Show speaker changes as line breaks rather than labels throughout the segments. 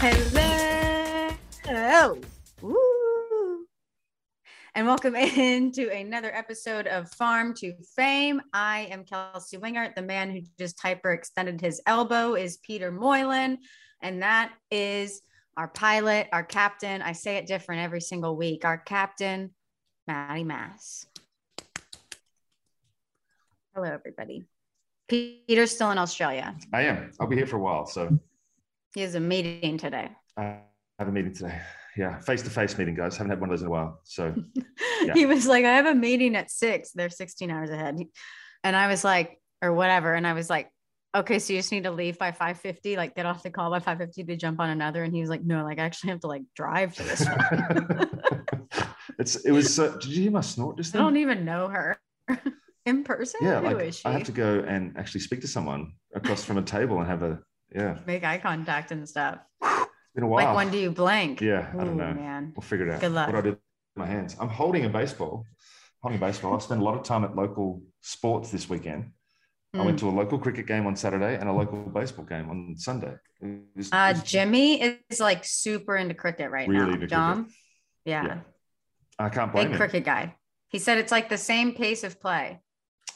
Hello. And welcome into another episode of Farm to Fame. I am Kelsey Wingert. The man who just hyperextended his elbow is Peter Moylan. And that is our pilot, our captain. I say it different every single week. Our captain, Maddie Mass. Hello, everybody. Peter's still in Australia.
I am. I'll be here for a while. So
He has a meeting today.
I have a meeting today. Yeah, face to face meeting, guys. Haven't had one of those in a while. So Yeah.
He was like, I have a meeting at six. They're 16 hours ahead. And I was like, or whatever. And I was like, okay, so you just need to leave by 550, like get off the call by 550 to jump on another. And he was like, no, like I actually have to like drive to this one.
it's it was. So, did you hear my snort just
I don't even know her in person.
yeah,
Who
like? I have to go and actually speak to someone across from a table and have a yeah.
Make eye contact and stuff.
been a while.
Like when do you blank?
Yeah, I don't know.
man.
We'll figure it out.
Good luck.
What I did with my hands. I'm holding a baseball. Holding a baseball. I spent a lot of time at local sports this weekend. I went
Mm.
to a local cricket game on Saturday and a local baseball game on Sunday. Was-
Uh,
was
Jimmy is like super into cricket right
Really
now. Dom? Yeah.
Yeah. I can't blame
Big
him.
cricket guy. He said it's like the same pace of play.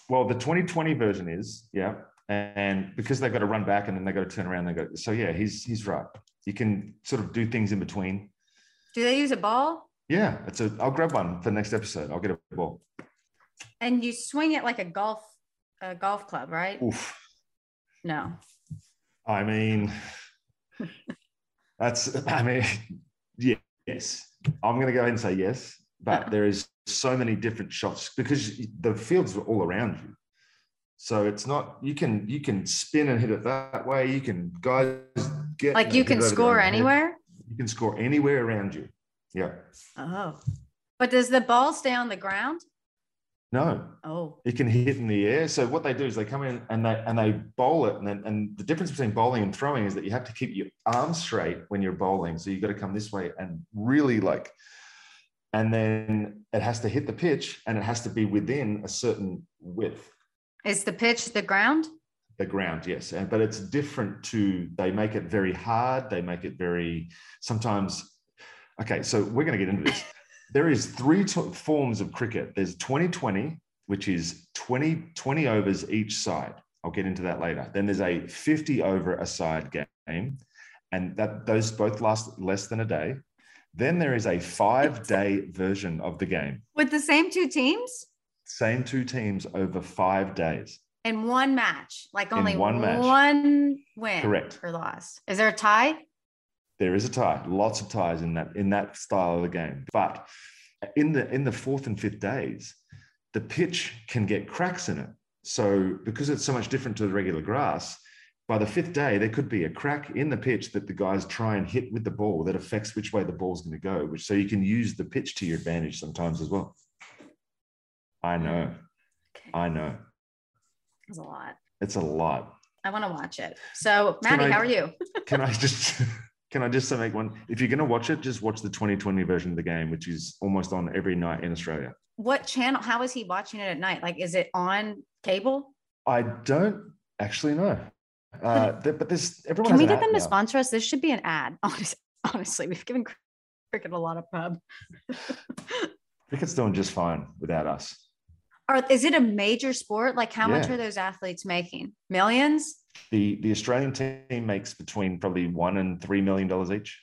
Well, the 2020 version is, yeah. And because they've got to run back and then they've got to turn around, they go. So yeah, he's he's right. You can sort of do things in between.
Do they use a ball?
Yeah, it's a. I'll grab one for the next episode. I'll get a ball.
And you swing it like a golf a golf club, right?
Oof.
No.
I mean, that's. I mean, yeah, yes. I'm going to go ahead and say yes, but there is so many different shots because the fields are all around you. So it's not you can you can spin and hit it that way. You can guys get
Like you can
it over their
score anywhere?
You can score anywhere around you. Yeah.
Oh. But does the ball stay on the ground?
No,
Oh.
it can hit in the air. So what they do is they come in and they and they bowl it, and then and the difference between bowling and throwing is that you have to keep your arms straight when you're bowling. So you've got to come this way and really like, and then it has to hit the pitch, and it has to be within a certain width.
Is the pitch the ground?
The ground, yes, but it's different to. They make it very hard. They make it very sometimes. Okay, so we're going to get into this. there is three to- forms of cricket. There's 2020, which is 20, 20 overs each side. I'll get into that later. Then there's a 50 over a side game, and that those both last less than a day. Then there is a five day version of the game.
With the same two teams?
Same two teams over five days.
In one match. Like
In
only
one match.
one win
Correct.
or loss. Is there a tie?
There is a tie, lots of ties in that in that style of the game. But in the in the fourth and fifth days, the pitch can get cracks in it. So because it's so much different to the regular grass, by the fifth day there could be a crack in the pitch that the guys try and hit with the ball that affects which way the ball's going to go. Which so you can use the pitch to your advantage sometimes as well. I know,
Okay.
I know,
It's a lot.
it's a lot.
I want to watch it. So, Maddie,
I-
how are you?
Can I just can I just make one? If you're going to watch it, just watch the 2020 version of the game, which is almost on every night in Australia.
What channel? How is he watching it at night? Like, is it on cable?
I don't actually know, uh, but there's everyone.
Can we get them to
now.
sponsor us? This should be an ad. Honestly, honestly we've given cricket a lot of pub.
Cricket's doing just fine without us.
Or is it a major sport? Like, how much are those athletes making? Millions?
The the Australian team makes between probably one and three million dollars each.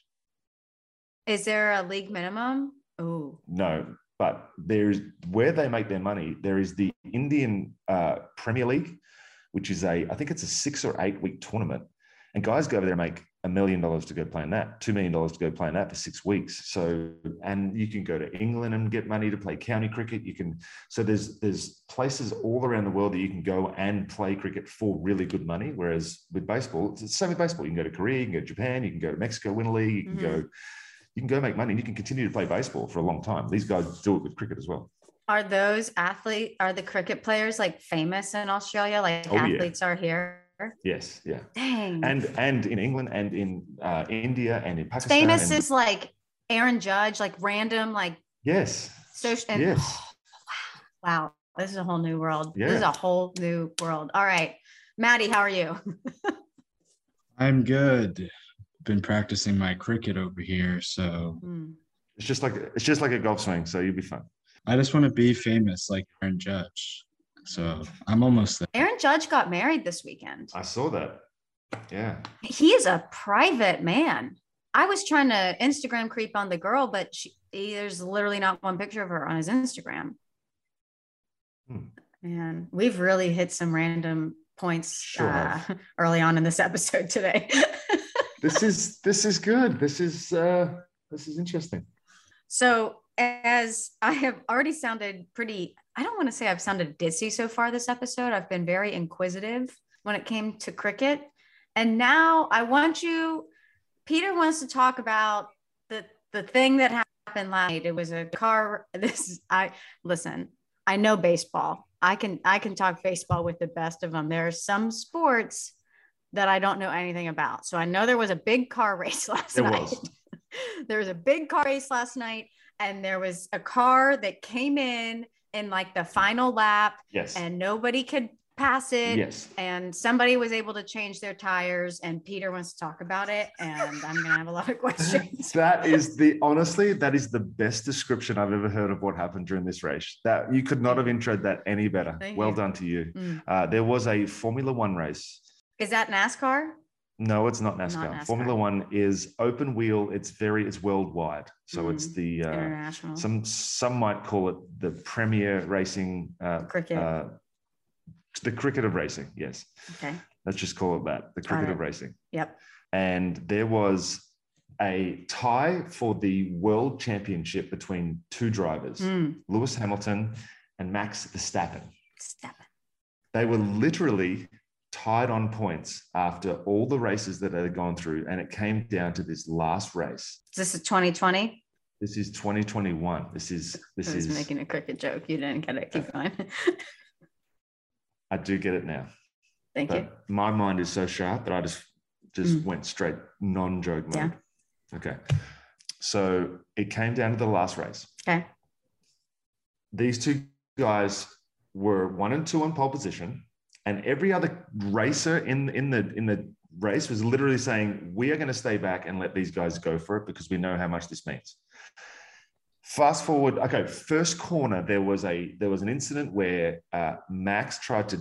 Is there a league minimum? Oh,
No, but there's where they make their money. There is the Indian uh, Premier League, which is a I think it's a six or eight week tournament, and guys go over there and make a million dollars to go play in that, two million dollars to go play in that for six weeks. So, and you can go to England and get money to play county cricket. You can so there's there's places all around the world that you can go and play cricket for really good money. Whereas with baseball, it's the same with baseball. You can go to Korea, you can go to Japan, you can go to Mexico, win a league, you can
Mhm.
go. You can go make money and you can continue to play baseball for a long time. These guys do it with cricket as well.
are those athlete? Are the cricket players like famous in Australia? Like
Oh, yeah.
athletes are here?
Yes, yeah.
Dang.
And and in England and in uh, India and in Pakistan.
famous
and-
is like Aaron Judge, like random, like
yes,
social. And,
yes.
wow, wow, this is a whole new world. This is a whole new world. All right, Maddie, how are you?
I'm good. been practicing my cricket over here, so
Mm.
It's just like it's just like a golf swing, so you'll be fine.
I just want to be famous like Aaron Judge. So I'm almost there.
Aaron Judge got married this weekend.
I saw that. Yeah.
He is a private man. I was trying to Instagram creep on the girl, but she, there's literally not one picture of her on his Instagram.
Hmm.
And we've really hit some random points
Sure
uh, early on in this episode today.
This is this is good. This is uh this is interesting.
So, as I have already sounded pretty, I don't want to say I've sounded ditzy so far this episode. I've been very inquisitive when it came to cricket. And now I want you, Peter wants to talk about the, the thing that happened last night. It was a car. This is, I listen, I know baseball. I can, I can talk baseball with the best of them. There are some sports that I don't know anything about. So I know there was a big car race last
There
night.
was.
there was a big car race last night, and there was a car that came in in like the final lap,
Yes.
and nobody could pass it.
yes.
And somebody was able to change their tires, and Peter wants to talk about it. And I'm gonna have a lot of questions.
that is the honestly, that is the best description I've ever heard of what happened during this race. That you could not have introed that any better.
Thank
well
you.
done to you.
Mm.
Uh, there was a Formula One race.
Is that NASCAR?
No, it's not NASCAR.
NASCAR.
Formula One is open wheel. It's very it's worldwide. So it's
Mm,
the uh,
International
some some might call it the premier racing uh,
cricket.
uh, the cricket of racing. Yes,
okay.
let's just call it that. The cricket of racing.
Yep.
And there was a tie for the world championship between two drivers,
Mm.
Lewis Hamilton and Max Verstappen.
Step.
They were literally tied on points after all the races that had gone through, and it came down to this last race.
Is this is 2020?
This is 2021. This is this is.
making a cricket joke. You didn't get it. Keep going.
I do get it now,
Thank you.
my mind is so sharp that I just just
Mm.
went straight non-joke mode.
Yeah.
Okay. So it came down to the last race.
Okay.
these two guys were one and two on pole position, and every other racer in in the in the race was literally saying, "We are going to stay back and let these guys go for it because we know how much this means." Fast forward, okay, first corner there was a there was an incident where uh, Max tried to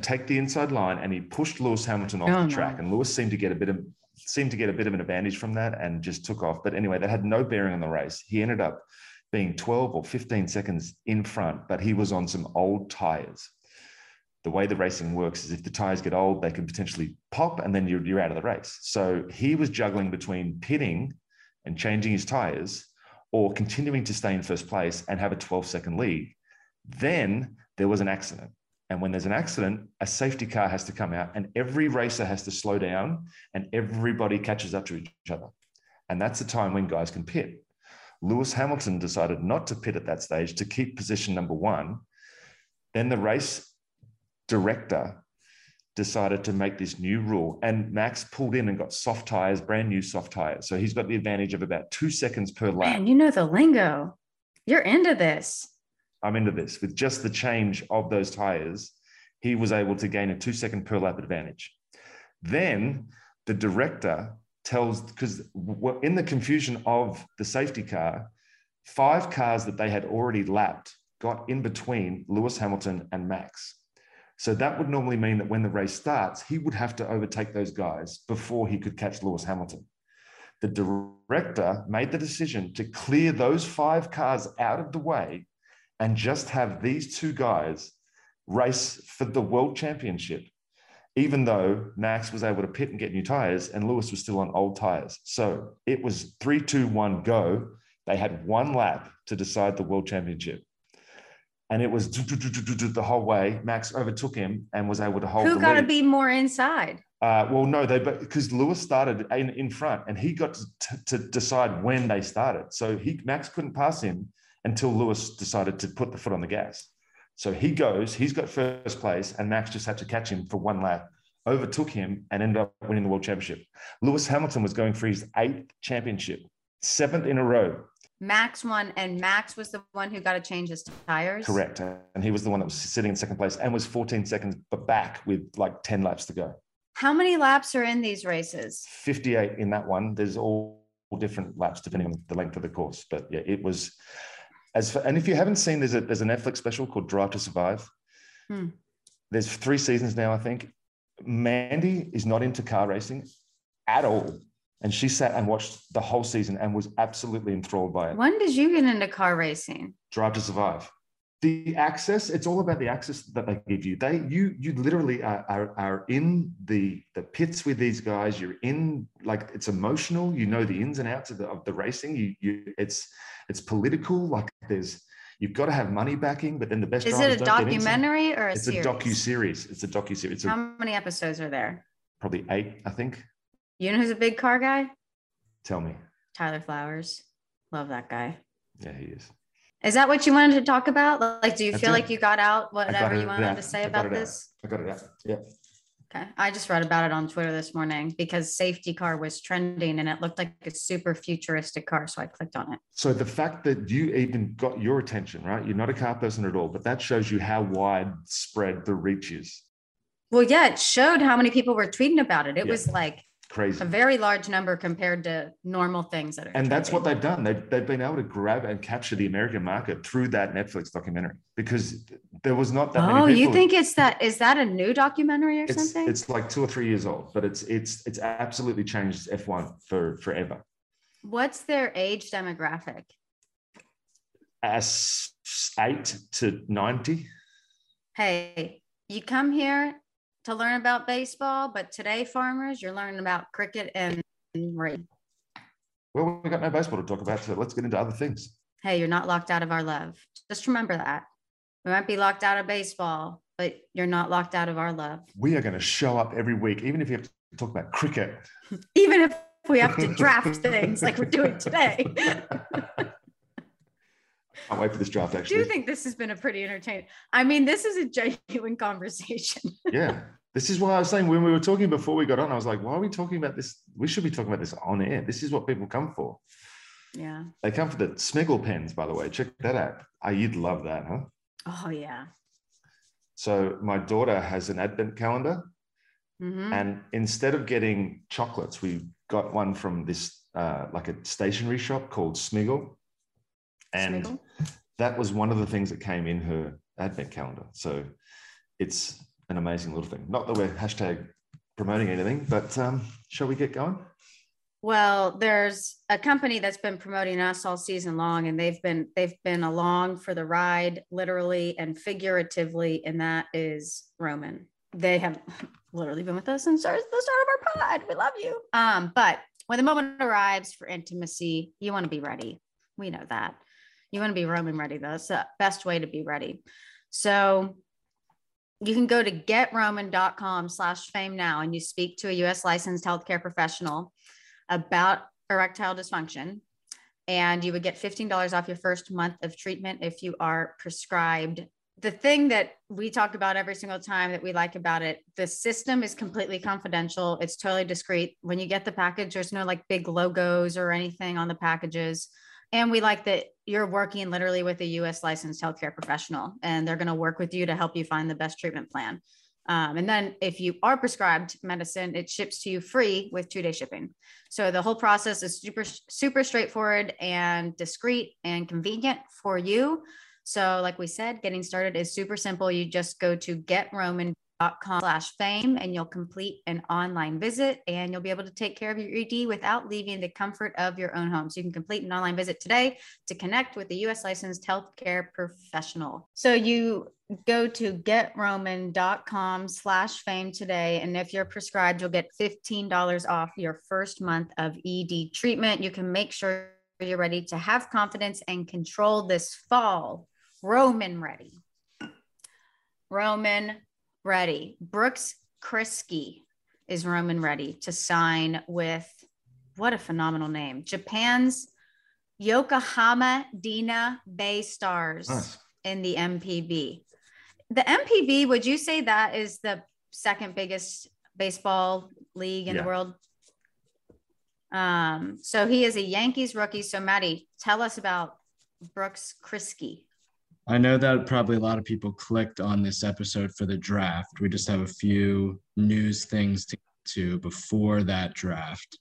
take the inside line and he pushed Lewis Hamilton off
Oh,
the
no.
track, and Lewis seemed to get a bit of seemed to get a bit of an advantage from that and just took off. But anyway, that had no bearing on the race. He ended up being 12 or 15 seconds in front, but he was on some old tires. The way the racing works is if the tires get old, they can potentially pop and then you're, you're out of the race. So he was juggling between pitting and changing his tires or continuing to stay in first place and have a 12 second lead. Then there was an accident. And when there's an accident, a safety car has to come out and every racer has to slow down and everybody catches up to each other. And that's the time when guys can pit. Lewis Hamilton decided not to pit at that stage to keep position number one. Then the race director decided to make this new rule, and Max pulled in and got soft tires, brand new soft tires. So he's got the advantage of about two seconds per lap.
Man, you know the lingo. You're into this.
I'm into this. With just the change of those tires, he was able to gain a two second per lap advantage. Then the director tells, because in the confusion of the safety car, five cars that they had already lapped got in between Lewis Hamilton and Max. So that would normally mean that when the race starts, he would have to overtake those guys before he could catch Lewis Hamilton. The director made the decision to clear those five cars out of the way and just have these two guys race for the world championship, even though Max was able to pit and get new tires and Lewis was still on old tires. So it was three, two, one, go. They had one lap to decide the world championship. And it was the whole way. Max overtook him and was able to hold
Who got to be more inside?
Uh, well, no, they because Lewis started in, in front and he got to, to decide when they started. So he Max couldn't pass him until Lewis decided to put the foot on the gas. So he goes, he's got first place, and Max just had to catch him for one lap, overtook him, and ended up winning the world championship. Lewis Hamilton was going for his eighth championship, seventh in a row.
Max won, and Max was the one who got to change his tires.
Correct. And he was the one that was sitting in second place and was 14 seconds back with like 10 laps to go.
How many laps are in these races?
58 in that one. There's all different laps depending on the length of the course. But yeah, it was as for, and if you haven't seen, there's a there's a Netflix special called Drive to Survive.
Hmm.
There's three seasons now, I think. Mandy is not into car racing at all. And she sat and watched the whole season and was absolutely enthralled by it.
When did you get into car racing?
Drive to Survive. The access, it's all about the access that they give you. They you you literally are, are, are in the the pits with these guys. You're in like it's emotional. You know the ins and outs of the of the racing. You you it's it's political. Like there's you've got to have money backing, but then the best
Is it a
don't get into-
documentary or a
It's
series?
a docu series. It's a docu series. It's a,
How many episodes are there?
probably eight, I think.
You know who's a big car guy?
Tell me.
Tyler Flowers. Love that guy.
Yeah, he is.
Is that what you wanted to talk about? Like, do you
That's
feel
it.
like you got out
I got
whatever you wanted
out.
to say about
out.
this?
I got it out. Yeah.
Okay. I just read about it on Twitter this morning because safety car was trending and it looked like a super futuristic car. So I clicked on it.
So the fact that you even got your attention, right? You're not a car person at all, but that shows you how widespread the reach is.
Well, yeah, it showed how many people were tweeting about it. It
Yeah.
was like
Crazy.
a very large number compared to normal things that are.
And that's what they've done. They've, they've been able to grab and capture the American market through that Netflix documentary because there was not that many
Oh, you think it's that? Is that a new documentary or
it's,
something?
it's like two or three years old, but it's it's it's absolutely changed F1 for forever.
What's their age demographic?
As eight to ninety.
Hey, you come here to learn about baseball, but today, farmers, you're learning about cricket and rain.
Well, we got no baseball to talk about, so let's get into other things.
Hey, you're not locked out of our love. Just remember that. We might be locked out of baseball, but you're not locked out of our love.
We are going to show up every week, even if you have to talk about cricket.
Even if we have to draft things like we're doing today.
Can't wait for this draft. Actually,
I do think this has been a pretty entertaining? I mean, this is a genuine conversation.
yeah. This is why I was saying when we were talking before we got on, I was like, why are we talking about this? We should be talking about this on air. This is what people come for.
Yeah.
They come for the Smiggle pens, by the way. Check that out. Oh, you'd love that, huh?
Oh, yeah.
So my daughter has an advent calendar,
Mhm.
and instead of getting chocolates, we got one from this uh, like a stationery shop called Smiggle, and
Smiggle?
that was one of the things that came in her advent calendar. So it's an amazing little thing. Not that we're hashtag promoting anything, but um, shall we get going?
Well, there's a company that's been promoting us all season long, and they've been they've been along for the ride, literally and figuratively, and that is Roman. They have literally been with us since the start of our pod. We love you. Um, but when the moment arrives for intimacy, you want to be ready. We know that. You want to be Roman ready, though. It's the best way to be ready. So you can go to getroman.com slash fame now and you speak to a US licensed healthcare professional about erectile dysfunction. And you would get $15 off your first month of treatment if you are prescribed. The thing that we talk about every single time that we like about it, the system is completely confidential. It's totally discreet. When you get the package, there's no like big logos or anything on the packages. And we like that you're working literally with a US licensed healthcare professional and they're going to work with you to help you find the best treatment plan. Um, and then if you are prescribed medicine, it ships to you free with two day shipping. So the whole process is super, super straightforward and discreet and convenient for you. So like we said, getting started is super simple. You just go to getroman.com slash fame and you'll complete an online visit and you'll be able to take care of your ED without leaving the comfort of your own home. So you can complete an online visit today to connect with a US licensed healthcare professional. So you go to getroman.com slash fame today. And if you're prescribed, you'll get $15 off your first month of ED treatment. You can make sure you're ready to have confidence and control this fall. Roman ready. Roman ready. Brooks Kriske is Roman ready to sign with what a phenomenal name. Japan's Yokohama Dina Bay Stars
Nice.
in the NPB. The NPB, would you say that is the second biggest baseball league in
Yeah.
the world? Um, so he is a Yankees rookie. So Maddie, tell us about Brooks Kriske.
I know that probably a lot of people clicked on this episode for the draft. We just have a few news things to to before that draft.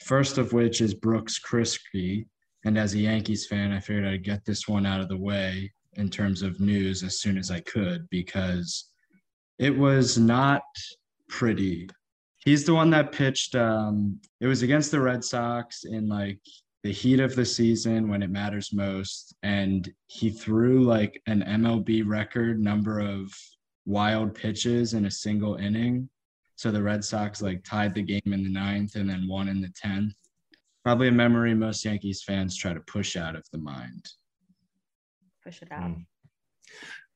First of which is Brooks Kriske. And as a Yankees fan, I figured I'd get this one out of the way in terms of news as soon as I could because it was not pretty. He's the one that pitched. Um, it was against the Red Sox in like the heat of the season when it matters most. And he threw like an MLB record number of wild pitches in a single inning. So the Red Sox like tied the game in the ninth and then won in the 10th. Probably a memory most Yankees fans try to push out of the mind.
Push it out.
Mm.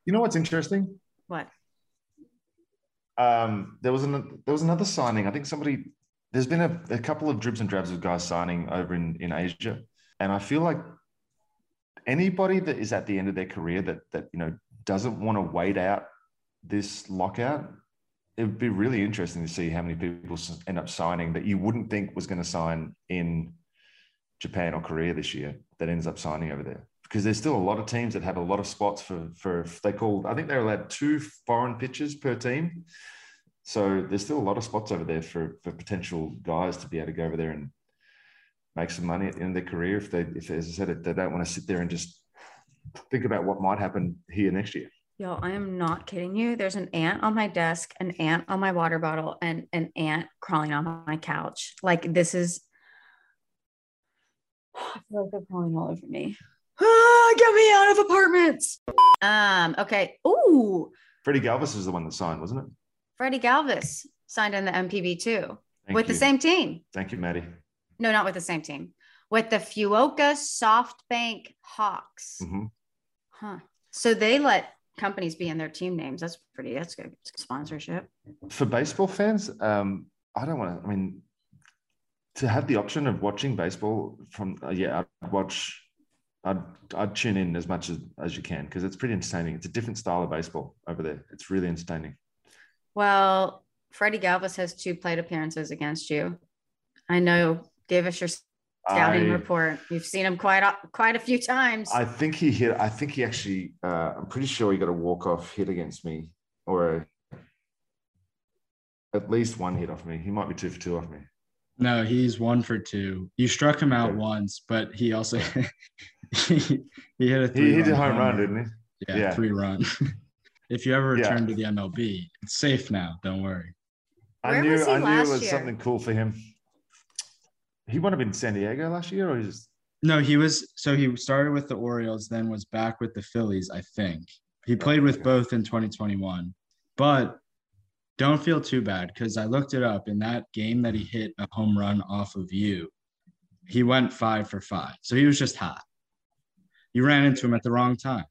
You know what's interesting?
What?
Um, there was an there was another signing. I think somebody there's been a, a couple of dribs and drabs of guys signing over in, in Asia. And I feel like anybody that is at the end of their career that that you know doesn't want to wait out this lockout, it would be really interesting to see how many people end up signing that you wouldn't think was going to sign in Japan or Korea this year that ends up signing over there. Because there's still a lot of teams that have a lot of spots for for they called I think they're allowed two foreign pitchers per team. So there's still a lot of spots over there for for potential guys to be able to go over there and make some money at the end of their career if they if as I said they don't want to sit there and just think about what might happen here next year.
Yo, I am not kidding you. There's an ant on my desk, an ant on my water bottle, and an ant crawling on my couch. Like this is I feel like they're crawling all over me. Ah, get me out of apartments. Um, okay. Ooh,
Freddie Galvis is the one that signed, wasn't it?
Freddie Galvis signed in the NPB too
Thank
with
you.
the same team.
Thank you, Maddie.
No, not with the same team. With the Fukuoka SoftBank Hawks.
hmm
Huh. So they let companies be in their team names. That's pretty. That's good sponsorship.
For baseball fans, um, I don't want to. I mean, to have the option of watching baseball from uh, yeah, I'd watch. I'd I'd tune in as much as as you can because it's pretty entertaining. It's a different style of baseball over there. It's really entertaining.
Well, Freddie Galvis has two plate appearances against you. I know. Give us your scouting
I-
report. You've seen him quite a, quite a few times.
I think he hit. I think he actually. Uh, I'm pretty sure he got a walk off hit against me, or a, at least one hit off me. He might be two for two off me.
No, he's one for two. You struck him out
Okay.
once, but he also he, he hit a
He
three
hit a home run, didn't he?
Yeah,
Yeah.
three run. if you ever
Yeah.
return to the MLB, it's safe now. Don't worry.
I knew. I knew it was
year?
something cool for him. He would have been in San Diego last year, or he's
No, he was so he started with the Orioles, then was back with the Phillies, I think. He oh, played with both in 2021. But don't feel too bad because I looked it up in that game that he hit a home run off of you. He went five for five. So he was just hot. You ran into him at the wrong time.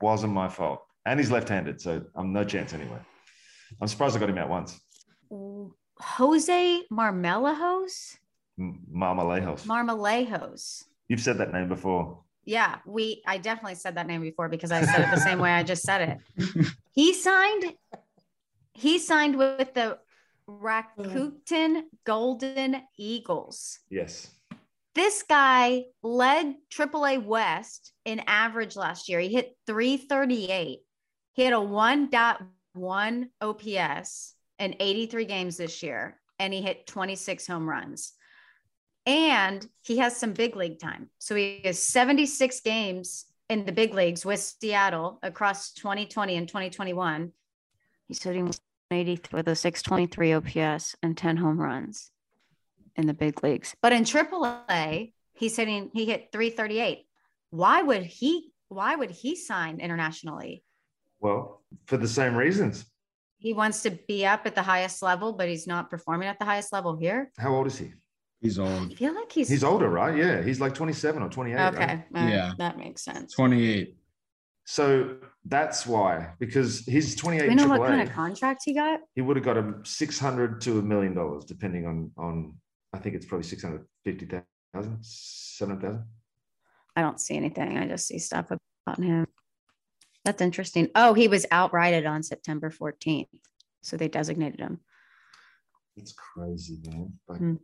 wasn't my fault, and he's left-handed, so I'm no chance anyway. I'm surprised I got him out once.
Jose Marmolejos?
M- Marmalejos.
Marmalejos.
You've said that name before.
Yeah, we I definitely said that name before because I said it the same way I just said it. He signed he signed with the Rakuten Golden Eagles.
Yes.
This guy led AAA West in average last year. He hit 338. He had a 1.1 OPS in 83 games this year, and he hit 26 home runs. And he has some big league time. So he has 76 games in the big leagues with Seattle across 2020 and 2021. He's hitting 80 with a 623 OPS and 10 home runs in the big leagues. But in AAA, he's hitting he hit 338. Why would he why would he sign internationally?
Well, for the same reasons.
He wants to be up at the highest level, but he's not performing at the highest level here.
How old is he?
He's old.
I feel like he's,
He's older, right? Yeah, he's like 27 or 28. right?
okay. uh,
Yeah.
that makes sense.
28.
So that's why, because he's 28
Do we
in
know
AAA,
what kind of contract he got?
he would have got a 600 to a million dollars, depending on on. I think it's probably 650,000, 700,000.
I don't see anything. I just see stuff about him. That's interesting. Oh, he was outrighted on September 14th. So they designated him.
It's crazy, man. Like,
Hmm.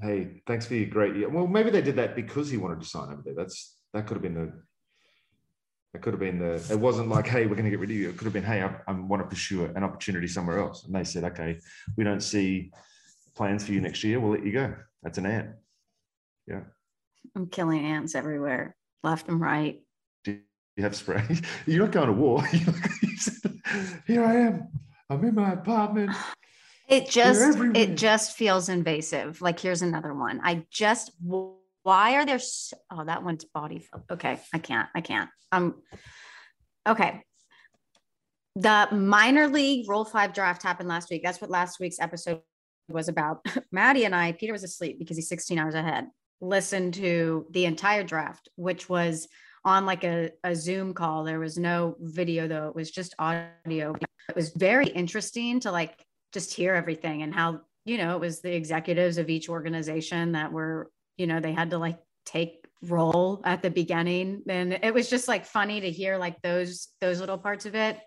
hey, thanks for your great year. Well, maybe they did that because he wanted to sign over there. That's that could have been the It could have been the. It wasn't like, hey, we're going to get rid of you. It could have been, hey, I, I want to pursue an opportunity somewhere else. And they said, okay, we don't see plans for you next year. We'll let you go. That's an ant. Yeah.
I'm killing ants everywhere, left and right.
You have spray? You're not going to war. Here I am. I'm in my apartment.
It just it just feels invasive. Like here's another one. I just why are there so, oh that one's body okay i can't i can't um okay the minor league Rule 5 draft happened last week that's what last week's episode was about maddie and i peter was asleep because he's 16 hours ahead listened to the entire draft which was on like a, a zoom call there was no video though it was just audio. It was very interesting to like just hear everything and how you know it was the executives of each organization that were you know they had to like take role at the beginning. And it was just like funny to hear like those those little parts of it.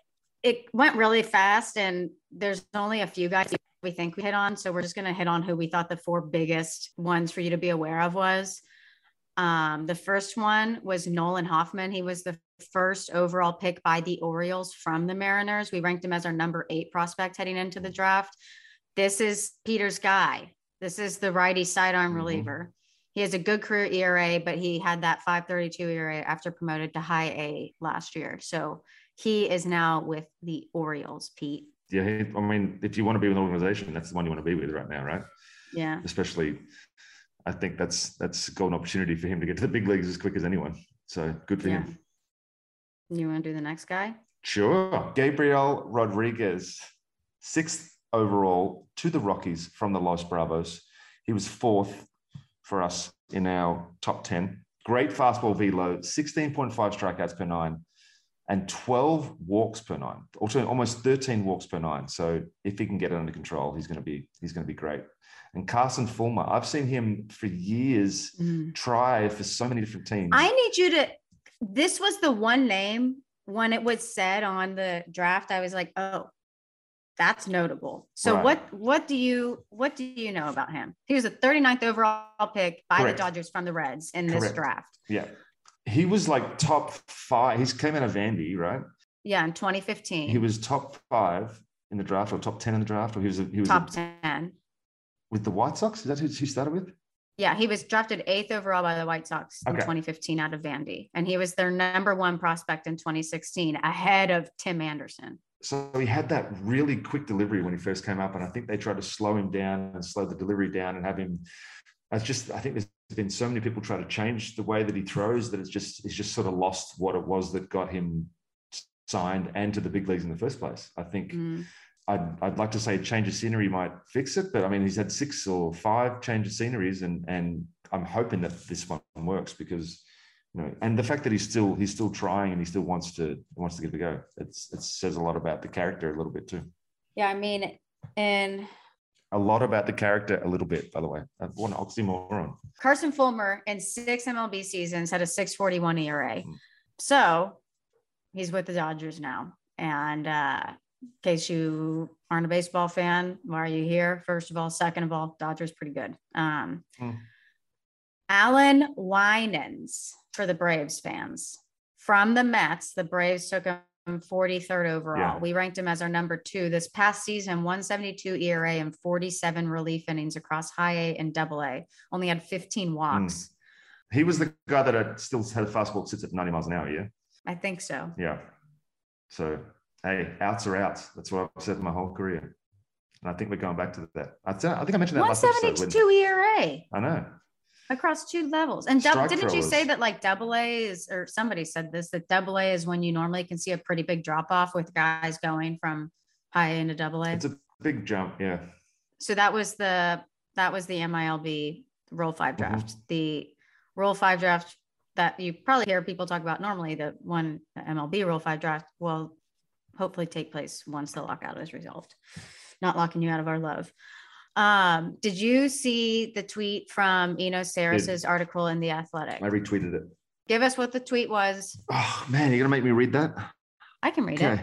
It went really fast and there's only a few guys we think we hit on. So we're just going to hit on who we thought the four biggest ones for you to be aware of was um, the first one was nolan hoffman he was the first overall pick by the orioles from the mariners we ranked him as our number eight prospect heading into the draft this is peter's guy this is the righty sidearm mm-hmm. reliever he has a good career ERA, but he had that 532 ERA after promoted to high A last year. So he is now with the Orioles, Pete.
Yeah, I mean, if you want to be with an organization, that's the one you want to be with right now, right?
Yeah.
Especially, I think that's that's a golden opportunity for him to get to the big leagues as quick as anyone. So good for yeah. him.
You want to do the next guy?
Sure. Gabriel Rodriguez, sixth overall to the Rockies from the Los Bravos. He was fourth for us in our top 10. Great fastball velo, 16.5 strikeouts per nine, and 12 walks per nine. Almost 13 walks per nine. So if he can get it under control, he's going to be he's going to be great. And Carson Fulmer, I've seen him for years mm. try for so many different teams.
I need you to. This was the one name when it was said on the draft. I was like, oh, that's notable. So right. what what do you what do you know about him? He was a 39th overall pick by Correct. the Dodgers from the Reds in Correct. this draft.
Yeah. He was like top five. He's came out of Vandy, right?
Yeah, in 2015.
He was top five in the draft or top 10 in the draft, or he was a, he was
top
a,
10
with the White Sox. Is that who he started with?
Yeah, he was drafted eighth overall by the White Sox okay. in 2015 out of Vandy. And he was their number one prospect in 2016, ahead of Tim Anderson.
So he had that really quick delivery when he first came up, and I think they tried to slow him down and slow the delivery down and have him. It's just I think there's been so many people try to change the way that he throws that it's just it's just sort of lost what it was that got him signed and to the big leagues in the first place. I think. Mm. I'd, I'd like to say change of scenery might fix it, but I mean he's had six or five change of sceneries, and and I'm hoping that this one works because you know, and the fact that he's still he's still trying and he still wants to wants to give it a go. It's it says a lot about the character a little bit too.
Yeah, I mean, and
a lot about the character a little bit, by the way. One oxymoron.
Carson Fulmer in six MLB seasons had a 641 ERA. Mm. So he's with the Dodgers now. And uh, in case you aren't a baseball fan, why are you here? First of all, second of all, Dodgers pretty good. Um, mm. Allan Winans for the Braves fans. From the Mets, the Braves took him 43rd overall. Yeah. We ranked him as our number two this past season, 172 ERA and 47 relief innings across high A and double A. Only had 15 walks. Mm.
He was the guy that still had a fastball that sits at 90 miles an hour, yeah?
I think so.
Yeah. So, hey, outs are outs. That's what I've said my whole career. And I think we're going back to that. I, think I mentioned that
172 ERA.
I know
across two levels. And dub, didn't you say that like double A is, or somebody said this, that double A is when you normally can see a pretty big drop off with guys going from high A into double A?
It's a big jump, yeah.
So that was the that was the MILB Rule Five mm-hmm. draft. Mm-hmm. The Rule Five draft that you probably hear people talk about normally. The one the MLB Rule Five draft will hopefully take place once the lockout is resolved. Not locking you out of our love. Um, did you see the tweet from Eno Sarris's article in The Athletic?
I retweeted it.
Give us what the tweet was.
Oh man, you're gonna make me read that?
I can read it. okay.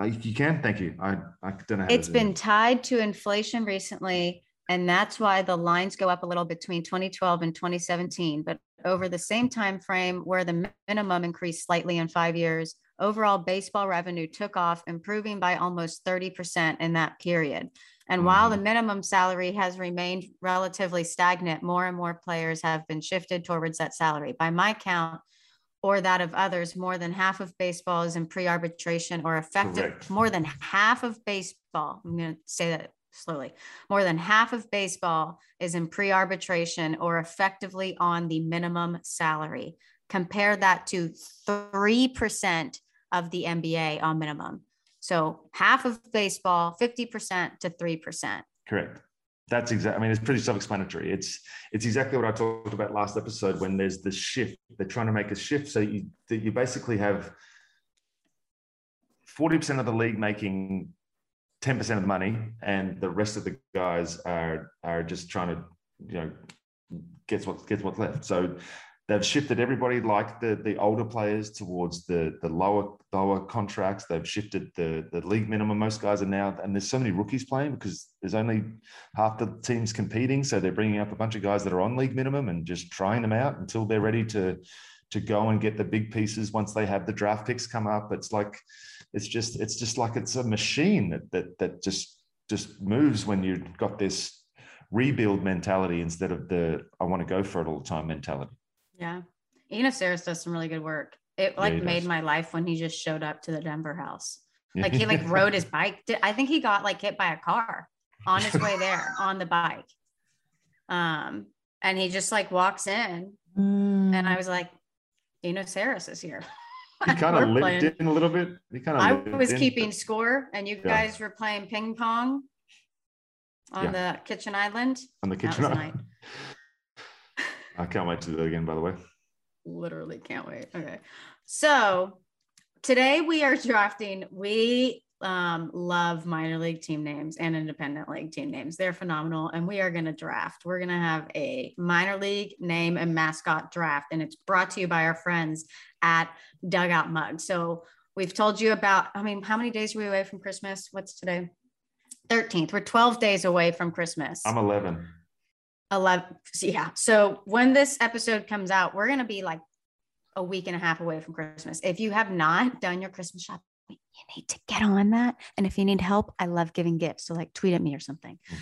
it. you can. Thank you. I, I don't know.
it's been tied to inflation recently, and that's why the lines go up a little between 2012 and 2017. But over the same time frame where the minimum increased slightly in five years, overall baseball revenue took off, improving by almost 30% in that period. And while the minimum salary has remained relatively stagnant, more and more players have been shifted towards that salary. By my count, or that of others, more than half of baseball is in pre-arbitration or effective.
Correct.
More than half of baseball. I'm going to say that slowly. More than half of baseball is in pre-arbitration or effectively on the minimum salary. Compare that to three percent of the NBA on minimum. So half of baseball, fifty percent to three percent.
Correct. That's exactly. I mean, it's pretty self-explanatory. It's it's exactly what I talked about last episode when there's the shift. They're trying to make a shift so you that you basically have forty percent of the league making ten percent of the money, and the rest of the guys are are just trying to you know gets what gets what's left. So they've shifted everybody like the the older players towards the the lower lower contracts. They've shifted the the league minimum. Most guys are now, and there's so many rookies playing because there's only half the teams competing. So they're bringing up a bunch of guys that are on league minimum and just trying them out until they're ready to to go and get the big pieces once they have the draft picks come up. It's like it's just it's just like it's a machine that that that just just moves when you've got this rebuild mentality instead of the I want to go for it all the time mentality.
Yeah. Eno Sarris does some really good work. It like
he
made
does.
my life when he just showed up to the Denver house. Like he like rode his bike. I think he got like hit by a car on his way there on the bike. Um, and he just like walks in, and I was like, Eno Sarris is here.
he kind of lived
playing.
in a little bit. He kind of
I was
in,
keeping score, and you
Yeah.
guys were playing ping pong on the kitchen island.
on the kitchen.
was a night.
I can't wait to do that again. By the way,
literally can't wait. Okay. So today we are drafting. We um, love minor league team names and independent league team names. They're phenomenal. And we are going to draft. We're going to have a minor league name and mascot draft. And it's brought to you by our friends at Dugout Mug. So we've told you about, I mean, how many days are we away from Christmas? What's today? 13th. We're 12 days away from Christmas.
I'm 11.
11 yeah so when this episode comes out we're going to be like a week and a half away from christmas if you have not done your christmas shopping you need to get on that and if you need help i love giving gifts so like tweet at me or something
Mm.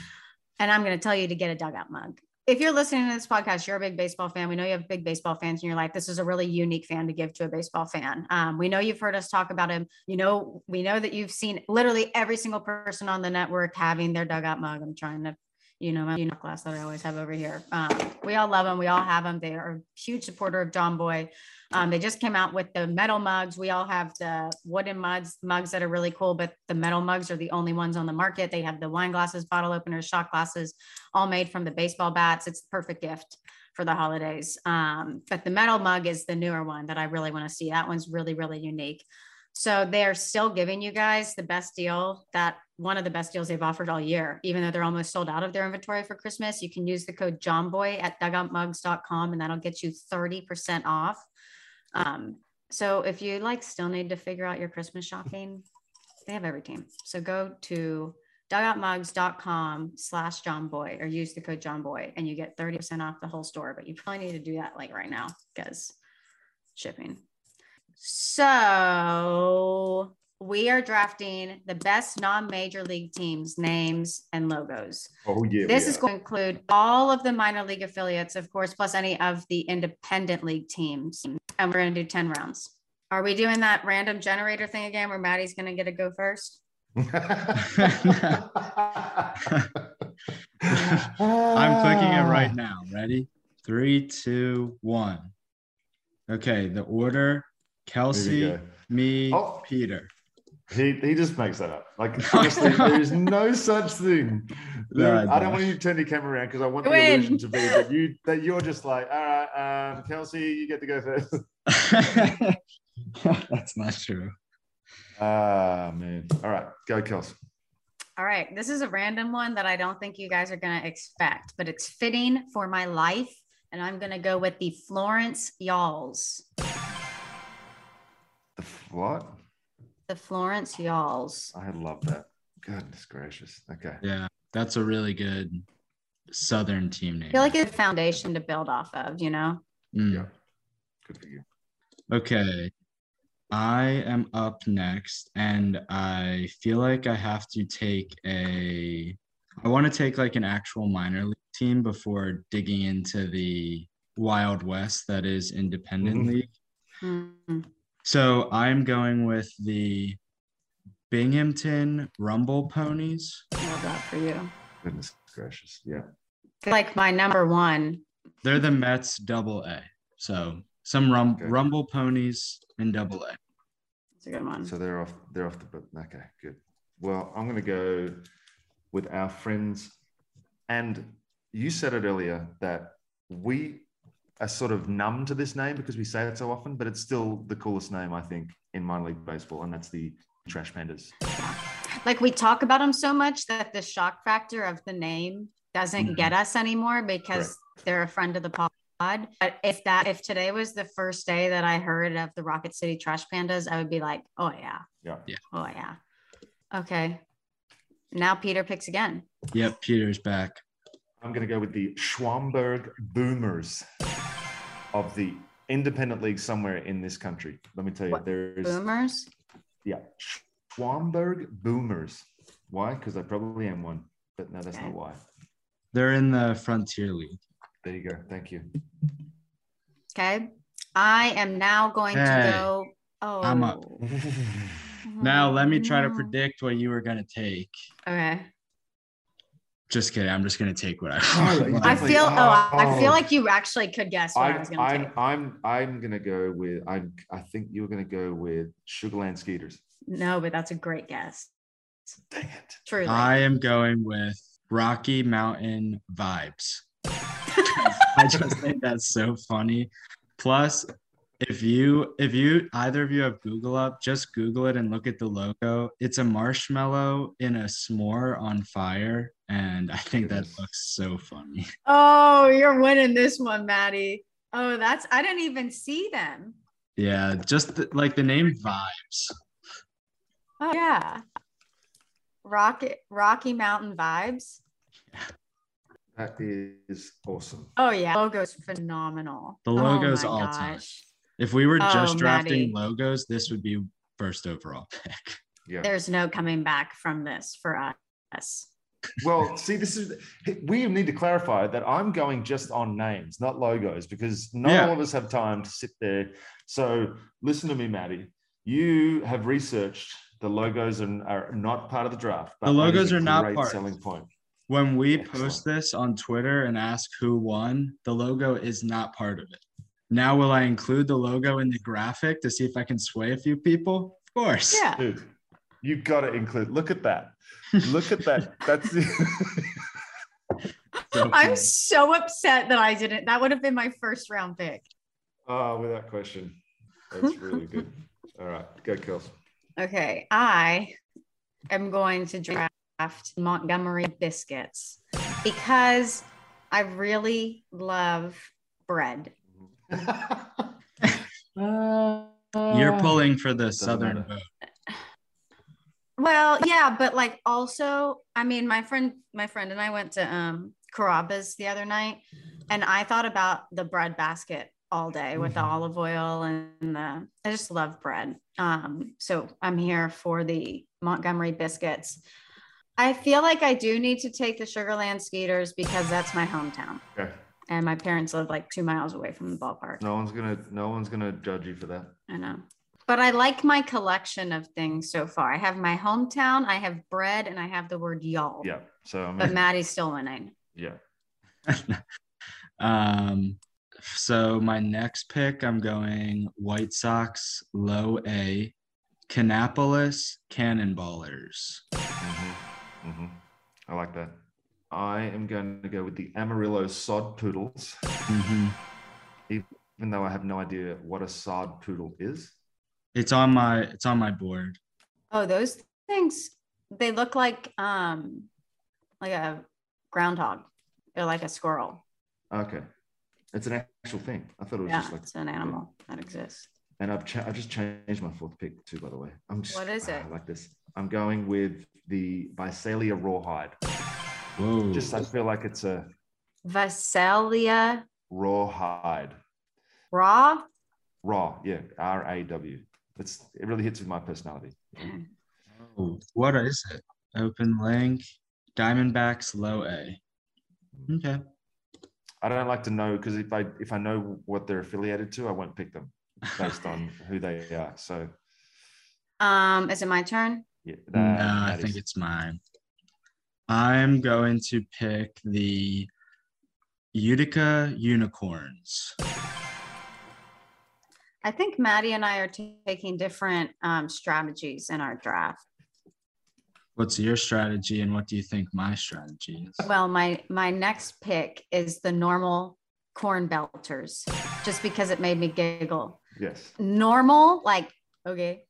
and i'm going to tell you to get a dugout mug if you're listening to this podcast, you're a big baseball fan. We know you have big baseball fans in your life. This is a really unique fan to give to a baseball fan. Um, we know you've heard us talk about him. You know, we know that you've seen literally every single person on the network having their dugout mug. I'm trying to you know, my you know, class that I always have over here. Um, we all love them. We all have them. They are a huge supporter of Jomboy. Um, they just came out with the metal mugs. We all have the wooden mugs, mugs that are really cool, but the metal mugs are the only ones on the market. They have the wine glasses, bottle openers, shot glasses, all made from the baseball bats. It's the perfect gift for the holidays. Um, but the metal mug is the newer one that I really want to see. That one's really, really unique. So they're still giving you guys the best deal that one of the best deals they've offered all year, even though they're almost sold out of their inventory for Christmas. You can use the code JOMBOY at dugoutmugs.com and that'll get you 30% off. Um, so if you like still need to figure out your Christmas shopping, they have every team. So go to dugoutmugs.com slash jomboy or use the code jomboy and you get 30% off the whole store. But you probably need to do that like right now because shipping. So we are drafting the best non-major league teams, names, and logos.
Oh yeah.
This is going to include all of the minor league affiliates, of course, plus any of the independent league teams. And we're going to do 10 rounds. Are we doing that random generator thing again where Maddie's going to get to go first?
I'm clicking it right now. Ready? Three, two, one. Okay, the order
There you
Kelsey, me,
Oh.
Peter.
He, he just makes that up. Like honestly, there is no such thing. There-
No, I
I don't
don't.
want you to turn your camera around because I want the
Win.
illusion to be that you that you're just like, all right, um, Kelsey, you get to go first.
That's not true.
Ah man. All right, go Kelsey.
All right. This is a random one that I don't think you guys are going to expect, but it's fitting for my life. And I'm going to go with the Florence Y'alls.
The what?
The Florence Y'alls.
I love that. Goodness gracious. Okay.
Yeah, that's a really good Southern team name.
I feel like it's a foundation to build off of, you know?
Mm.
Yeah. Good for you.
Okay. I am up next, and I feel like I have to take a. I want to take like an actual minor league team before digging into the Wild West that is independent
Mhm.
league.
Mhm.
So I'm going with the Binghamton Rumble Ponies.
Love that for you.
Goodness gracious. Yeah.
Like my number one.
They're the Mets double A. So some rum-
Okay.
Rumble Ponies in double A.
It's a good one.
So they're off. They're off the book. Okay, good. Well, I'm going to go with our friends, and you said it earlier that we are sort of numb to this name because we say it so often, but it's still the coolest name I think in minor league baseball, and that's the Trash Pandas.
like we talk about them so much that the shock factor of the name doesn't
Mhm.
get us anymore because
Correct.
they're a friend of the pod. But if that if today was the first day that I heard of the Rocket City Trash Pandas, I would be like, oh yeah.
Yeah.
Yeah.
Oh yeah. Okay. Now Peter picks again.
Yep, Peter's back.
I'm going to go with the Schaumburg Boomers of the independent league somewhere in this country. Let me tell you,
What?
there's
Boomers.
yeah, Schaumburg Boomers. Why? Because I probably am one, but no, that's
Okay.
not why.
They're in the Frontier League.
There you go. Thank you.
Okay. I am now going
Hey,
to go. Oh
I'm up. Now let me try to
mm.
predict what you were gonna take.
Okay.
Just kidding. I'm just gonna take what I.
Oh, you
I
Definitely-
feel oh, I oh. feel
oh.
like you actually could guess what I,
I,
was gonna
I'm,
take.
I'm, I'm gonna go with. I'm. I think you're gonna go with Sugarland Skeeters.
No, but that's a great guess.
Dang it!
Truly.
I am going with Rocky Mountain vibes. I just think that's so funny. Plus, if you if you either of you have Google up, just Google it and look at the logo. It's a marshmallow in a s'more on fire, and I think that looks so funny.
oh, you're winning this one, Maddie. Oh, that's I didn't even see them.
Yeah, just the, like the name vibes.
Oh yeah. Rocket Rocky Mountain vibes.
That is awesome.
Oh yeah. Logo's phenomenal.
The
Oh,
logo's
my
all time.
Gosh.
If we were just
Oh,
drafting
Maddie.
logos, this would be first overall pick.
Yeah.
There's no coming back from this for us.
Well, see, this is we need to clarify that I'm going just on names, not logos, because not
Yeah.
all of us have time to sit there. So listen to me, Maddie. You have researched the logos and are not part of the draft.
The logos are not
great
part.
Selling point.
When we
Excellent.
post this on Twitter and ask who won, the logo is not part of it. Now, will I include the logo in the graphic to see if I can sway a few people? Of course.
Yeah.
Dude, you got to include. Look at that. Look at that. That's the.
So
I'm so upset that I didn't. That would have been my first round pick.
oh, without question. That's really good. All right, go, Kels.
Okay, I am going to draft Montgomery biscuits because I really love bread.
You're pulling for the southern vote.
Well, yeah, but like also, I mean, my friend, my friend and I went to um Carrabba's the other night, and I thought about the bread basket all day with the
Mhm.
olive oil and the. I just love bread. Um, so I'm here for the Montgomery biscuits. I feel like I do need to take the Sugarland Skeeters because that's my hometown,
Okay.
And my parents live like two miles away from the ballpark.
No one's gonna. No one's gonna judge you for that.
I know. But I like my collection of things so far. I have my hometown, I have bread, and I have the word y'all.
Yeah. So I mean,
But Maddie's still winning.
yeah.
um, so my next pick, I'm going White Sox low A, Kannapolis Cannonballers.
Mm-hmm. Mm-hmm. I like that. I am going to go with the Amarillo Sod Poodles,
Mhm.
even though I have no idea what a sod poodle is.
It's on my it's on my board.
Oh, those things, they look like um like a groundhog. They're like a squirrel.
Okay. It's an actual thing. I thought it was
Yeah,
just like,
it's an animal that exists.
and I've, cha- I just changed my fourth pick too, by the way. I'm just,
What is it?
I like this. I'm going with the Visalia Rawhide.
Whoa.
Just, I feel like it's a
Visalia.
rawhide.
Raw.
Raw, yeah, R A W. It's it really hits with my personality.
Oh, what is it? Open link. Diamondbacks low A. Okay.
I don't like to know because if I if I know what they're affiliated to, I won't pick them based on who they are. So
Um, is it my turn?
yeah,
no,
that-
I
that
think it's mine. I'm going to pick the Utica Unicorns.
I think Maddie and I are taking different um, strategies in our draft.
What's your strategy and what do you think my strategy is?
Well, my my next pick is the normal corn belters, just because it made me giggle.
yes,
Normal, like okay,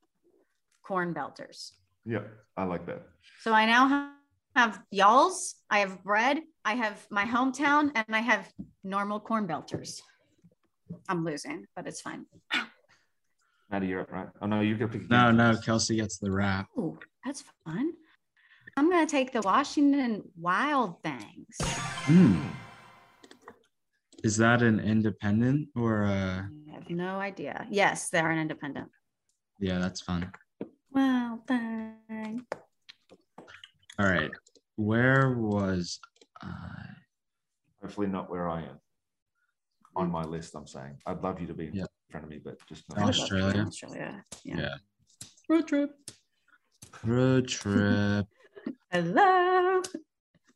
corn belters.
yeah, I like that.
So I now ha- have y'all's, I have bread, I have my hometown, and I have normal corn belters. I'm losing, but it's fine.
Maddie, you're up, right? Oh no, you're gonna pick.
No, no. Kelsey gets the wrap.
Oh, that's fun. I'm gonna take the Washington Wild Things.
Hmm. Is that an independent or a
I have no idea. Yes, they're an independent.
yeah, that's fun.
Wild Thing.
All right. Where was I?
Hopefully not where I am on mm. my list. I'm saying I'd love you to be
Yeah.
in front of me, but just not.
would love to be in
Australia.
Australia. Yeah.
Yeah. Road trip. Road trip.
Hello.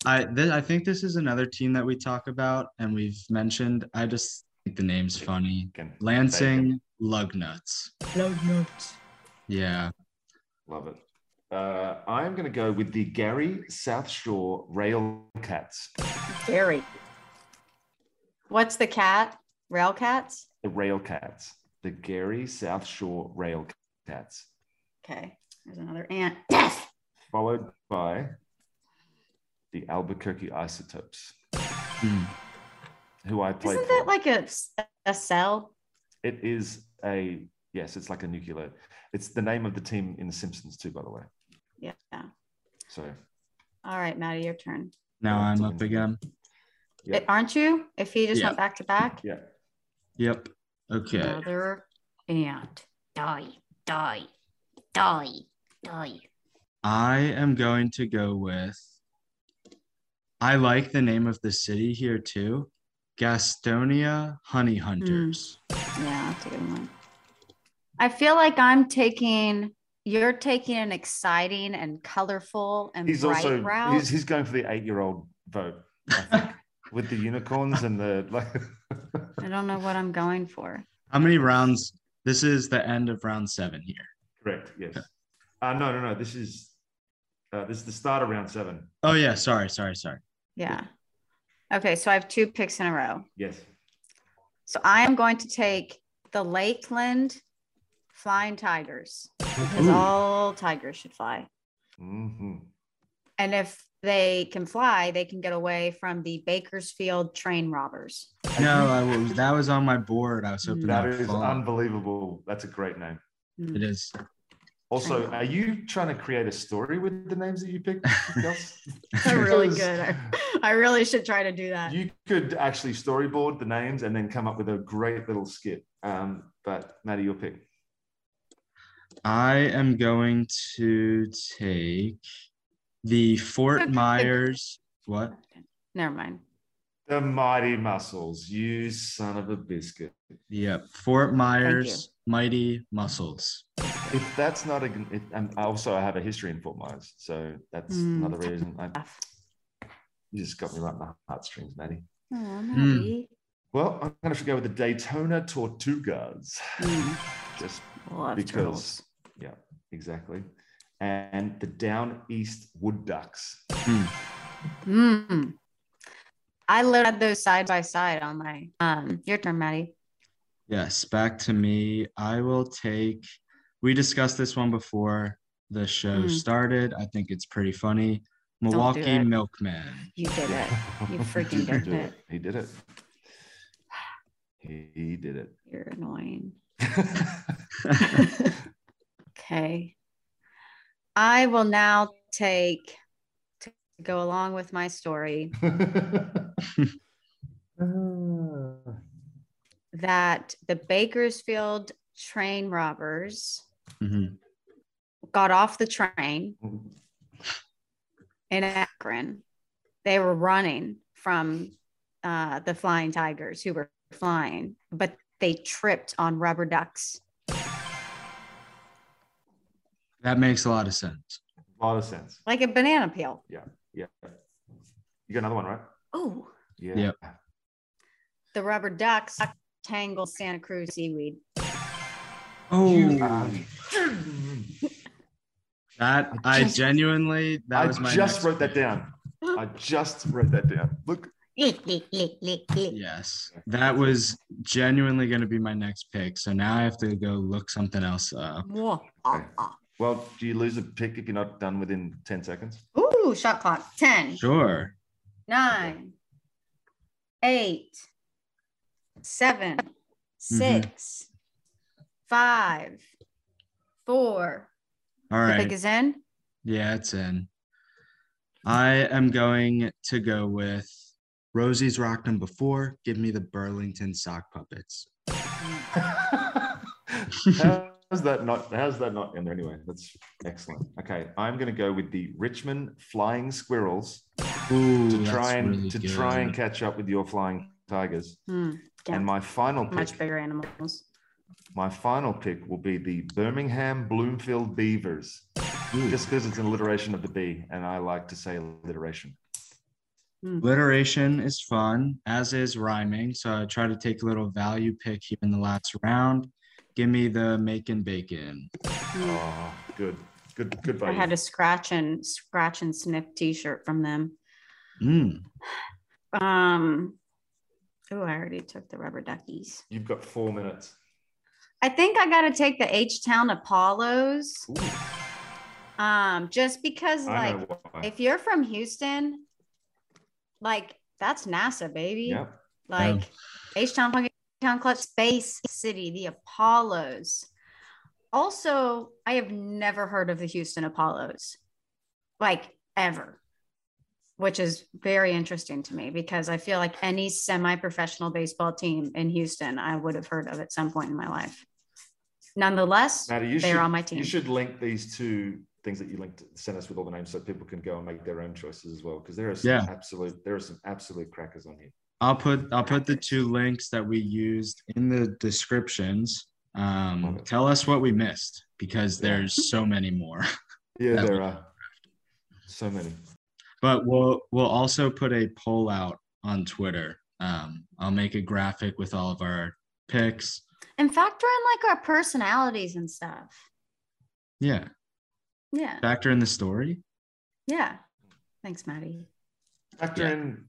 I th- I think this is another team that we talk about and we've mentioned. I just think the name's funny.
Again,
Lansing Lugnuts.
Love notes.
Yeah.
Love it. Uh, I'm going to go with the Gary South Shore Rail Cats.
Gary. What's the cat? Rail cats?
The Rail Cats. The Gary South Shore Rail Cats.
Okay. There's another ant. Death.
Followed by the Albuquerque Isotopes,
Hmm.
who I played
Isn't
for.
that like a, a cell?
it is a, yes, it's like a nuclear. It's the name of the team in The Simpsons, too, by the way.
Yeah.
So,
All right, Maddie, your turn.
Now I'm up again.
yeah.
Eh, Aren't you? If he just
Yeah.
went back to back.
yeah.
Yep. Okay.
Another ant. Die. Die. Die. Die.
I am going to go with I like the name of the city here too. Gastonia Honey Hunters.
Yeah, that's a good one. I feel like I'm taking you're taking an exciting and colorful and
He's
bright
also,
route.
he's, he's going for the eight year old vote, I think, with the unicorns and the, like,
I don't know what I'm going for.
How many rounds? This is the end of round seven here.
correct, yes. Uh, no, no, no. This is, uh, this is the start of round seven.
Oh yeah, sorry, sorry, sorry.
Yeah. Okay, so I have two picks in a row.
Yes.
So I am going to take the Lakeland Flying Tigers because
Ooh.
all tigers should fly.
hmm
And if they can fly, they can get away from the Bakersfield train robbers.
No, I was that was on my board. I was hoping that,
That
would
is
fall.
unbelievable. That's a great name.
It is.
Also, are you trying to create a story with the names that you picked? Kels?
They're really good. I, I really should try to do that.
You could actually storyboard the names and then come up with a great little skit. Um, but Maddie, your pick.
I am going to take the Fort Myers. What?
Never mind.
The Mighty Mussels. You son of a biscuit.
Yep. Fort Myers Mighty Mussels.
If that's not a, it, and also I have a history in Fort Myers, so that's
Mm.
another reason. I, you just got me right in the heartstrings, Maddie.
Oh. Maddie.
Well, I'm going to go with the Daytona Tortugas,
Mm.
just
Love
because,
turtles.
Yeah, exactly. And the Down East Wood Ducks.
Mm. I literally had those side by side on my um your turn, Maddie.
Yes, back to me. I will take. We discussed this one before the show
Mm.
started. I think it's pretty funny. Milwaukee
it.
Milkman.
You did it. You freaking did
did
it.
He did it. He, he did it.
You're annoying. Okay. I will now take to go along with my story. that the Bakersfield train robbers
Mhm.
got off the train in Akron. They were running from uh, the flying tigers who were flying, but they tripped on rubber ducks.
That makes a lot of sense.
A lot of sense.
like a banana peel.
Yeah. Yeah. You got another one, right?
Oh,
Yeah.
Yep.
the rubber ducks tangle Santa Cruz seaweed.
Oh, that I
just-
genuinely that
I
was my
just wrote that down. I just wrote that down. Look.
Yes, that was genuinely going to be my next pick. So now I have to go look something else up. Ah, ah.
Well, do you lose a pick if you're not done within 10 seconds?
Ooh, shot clock. 10,
Sure.
9, 8, 7,
Mm-hmm.
6, 5, 4.
All right.
The
right.
pick is in.
Yeah, it's in. I am going to go with Rosie's rocked them before. Give me the Burlington sock puppets.
how's that not how's that not in there anyway? That's excellent. Okay, I'm gonna go with the Richmond Flying Squirrels
Ooh,
to try and
really
to
good.
try and catch up with your flying tigers.
Hmm, yeah,
And my final pick,
much bigger animals.
my final pick will be the Birmingham Bloomfield Beavers.
Ooh.
Just because it's an alliteration of the B, and I like to say alliteration.
Alliteration is fun, as is rhyming. So I try to take a little value pick here in the last round. Give me the making bacon.
Oh, good, good, good.
I had
you.
a scratch and scratch and sniff t-shirt from them.
Mm.
Um oh, I already took the rubber duckies.
You've got four minutes.
I think I gotta take the H Town Apollos.
Ooh,
Um, just because
I
like if you're from Houston, like that's NASA, baby.
Yep.
Like H Town Punky Town Clutch Space City, the Apollos. Also, I have never heard of the Houston Apollos, like ever, which is very interesting to me because I feel like any semi professional baseball team in Houston, I would have heard of at some point in my life. Nonetheless,
Maddie, you
they're
should,
on my team.
You should link these two things that you linked, send us with all the names so people can go and make their own choices as well. Because there are some
Yeah.
absolute, there are some absolute crackers on here.
I'll put I'll put the two links that we used in the descriptions. Um, tell us what we missed because there's so many more.
Yeah, there
would-
are so many.
But we'll we'll also put a poll out on Twitter. Um, I'll make a graphic with all of our picks.
and factor in like our personalities and stuff.
Yeah,
Yeah.
factor in the story.
Yeah. Thanks, Maddie.
Factor
Yeah.
in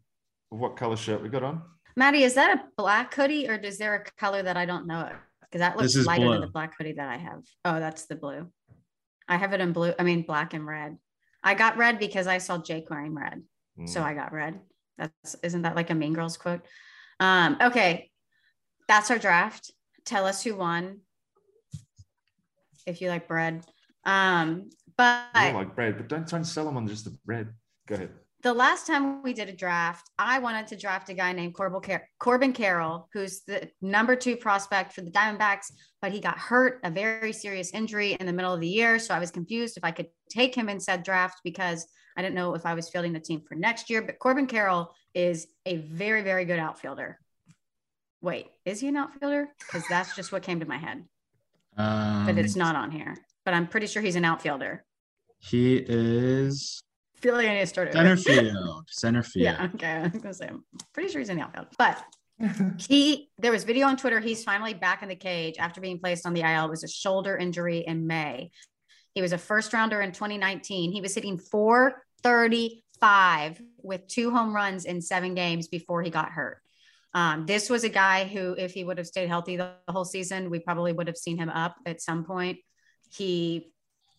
what color shirt we got on.
Maddie, is that a black hoodie or is there a color that I don't know of? Because that looks
This is
lighter than the black hoodie that I have. Oh, that's the blue. I have it in blue. I mean, black and red. I got red because I saw Jake wearing red. So
Mm.
I got red. That's isn't that like a Mean Girls quote? Um, okay. That's our draft. Tell us who won. If you like bread. Um, but
You don't like bread, but don't try and sell them on just the bread. Go ahead.
The last time we did a draft, I wanted to draft a guy named Corbin, Car- Corbin Carroll, who's the number two prospect for the Diamondbacks, but he got hurt, a very serious injury in the middle of the year. So I was confused if I could take him in said draft because I didn't know if I was fielding the team for next year. But Corbin Carroll is a very, very good outfielder. Wait, is he an outfielder? Because that's just what came to my head,
Um,
but it's not on here. But I'm pretty sure he's an outfielder.
He is
feel like I need to start
center
over.
field. Center field.
Yeah, okay. I was gonna say I'm pretty sure he's in the outfield. But he there was video on Twitter. He's finally back in the cage after being placed on the IL. It was a shoulder injury in May. He was a first rounder in 2019. He was hitting 435 with two home runs in seven games before he got hurt. Um, this was a guy who, if he would have stayed healthy the whole season, we probably would have seen him up at some point. He,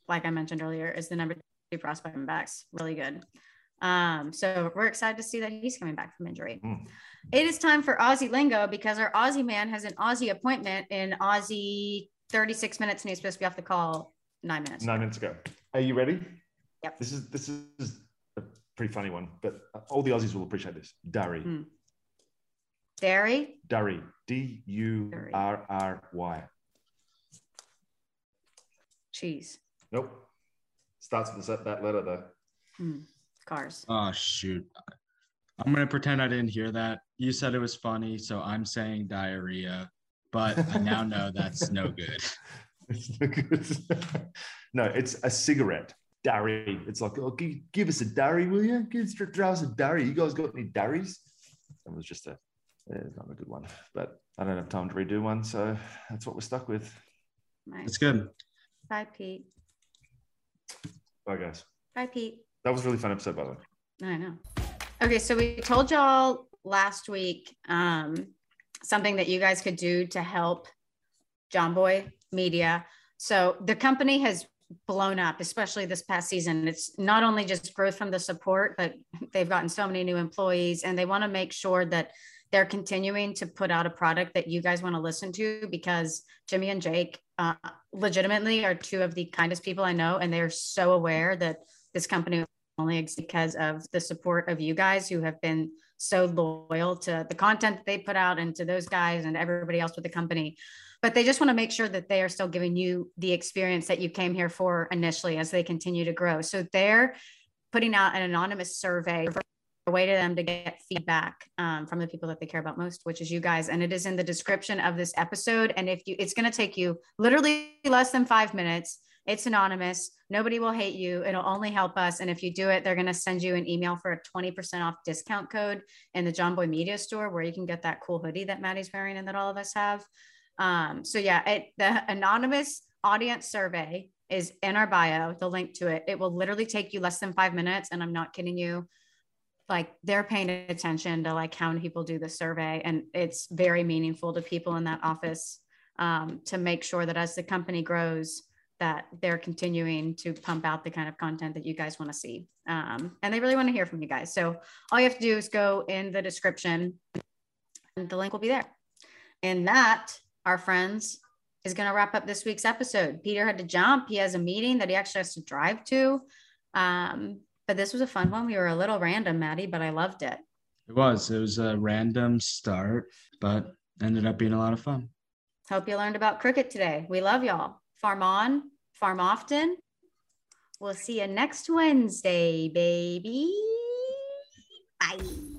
like I mentioned earlier, is the number prospect backs. Really good. Um, so we're excited to see that he's coming back from injury.
Mm.
It is time for Aussie lingo because our Aussie man has an Aussie appointment in Aussie 36 minutes and he's supposed to be off the call nine minutes.
Nine minutes ago. Are you ready?
Yep.
This is this is a pretty funny one, but all the Aussies will appreciate this. Durry.
Hmm. Dairy.
Durry. D U R R Y.
Cheese.
Nope. Starts with that, that letter though.
Hmm. Cars.
Oh shoot. I'm gonna pretend I didn't hear that. You said it was funny, so I'm saying diarrhea, but I now know that's no good.
It's no good. no, it's a cigarette. Durry. It's like, oh, give, give us a durry, will you? Give us, throw us a durry. You guys got any durries? It was just a, it's not a good one, but I don't have time to redo one, so that's what we're stuck with.
Nice.
It's good.
Bye, Pete.
Bye, guys.
Bye, Pete.
That was a really fun episode, by the way.
I know. Okay, so we told y'all last week um, something that you guys could do to help Jomboy Media. So the company has blown up, especially this past season. It's not only just growth from the support, but they've gotten so many new employees and they want to make sure that they're continuing to put out a product that you guys want to listen to because Jimmy and Jake uh, legitimately are two of the kindest people I know. And they're so aware that this company only exists because of the support of you guys who have been so loyal to the content that they put out and to those guys and everybody else with the company but they just want to make sure that they are still giving you the experience that you came here for initially as they continue to grow. So they're putting out an anonymous survey way to them to get feedback um, from the people that they care about most which is you guys. And it is in the description of this episode. And if you it's going to take you literally less than five minutes. It's anonymous. Nobody will hate you. It'll only help us. And if you do it they're going to send you an email for a 20% off discount code in the jomboy media store where you can get that cool hoodie that maddie's wearing and that all of us have. Um, so yeah, it, the anonymous audience survey is in our bio, the link to it. It will literally take you less than five minutes. And I'm not kidding you. Like they're paying attention to like how people do the survey. And it's very meaningful to people in that office um, to make sure that as the company grows, that they're continuing to pump out the kind of content that you guys want to see. Um, and they really want to hear from you guys. So all you have to do is go in the description and the link will be there. And that our friends, is going to wrap up this week's episode. Peter had to jump. He has a meeting that he actually has to drive to. Um, but this was a fun one. We were a little random, Maddie, but I loved it.
It was. It was a random start, but ended up being a lot of fun.
Hope you learned about cricket today. We love y'all. Farm on, farm often. We'll see you next Wednesday, baby. Bye.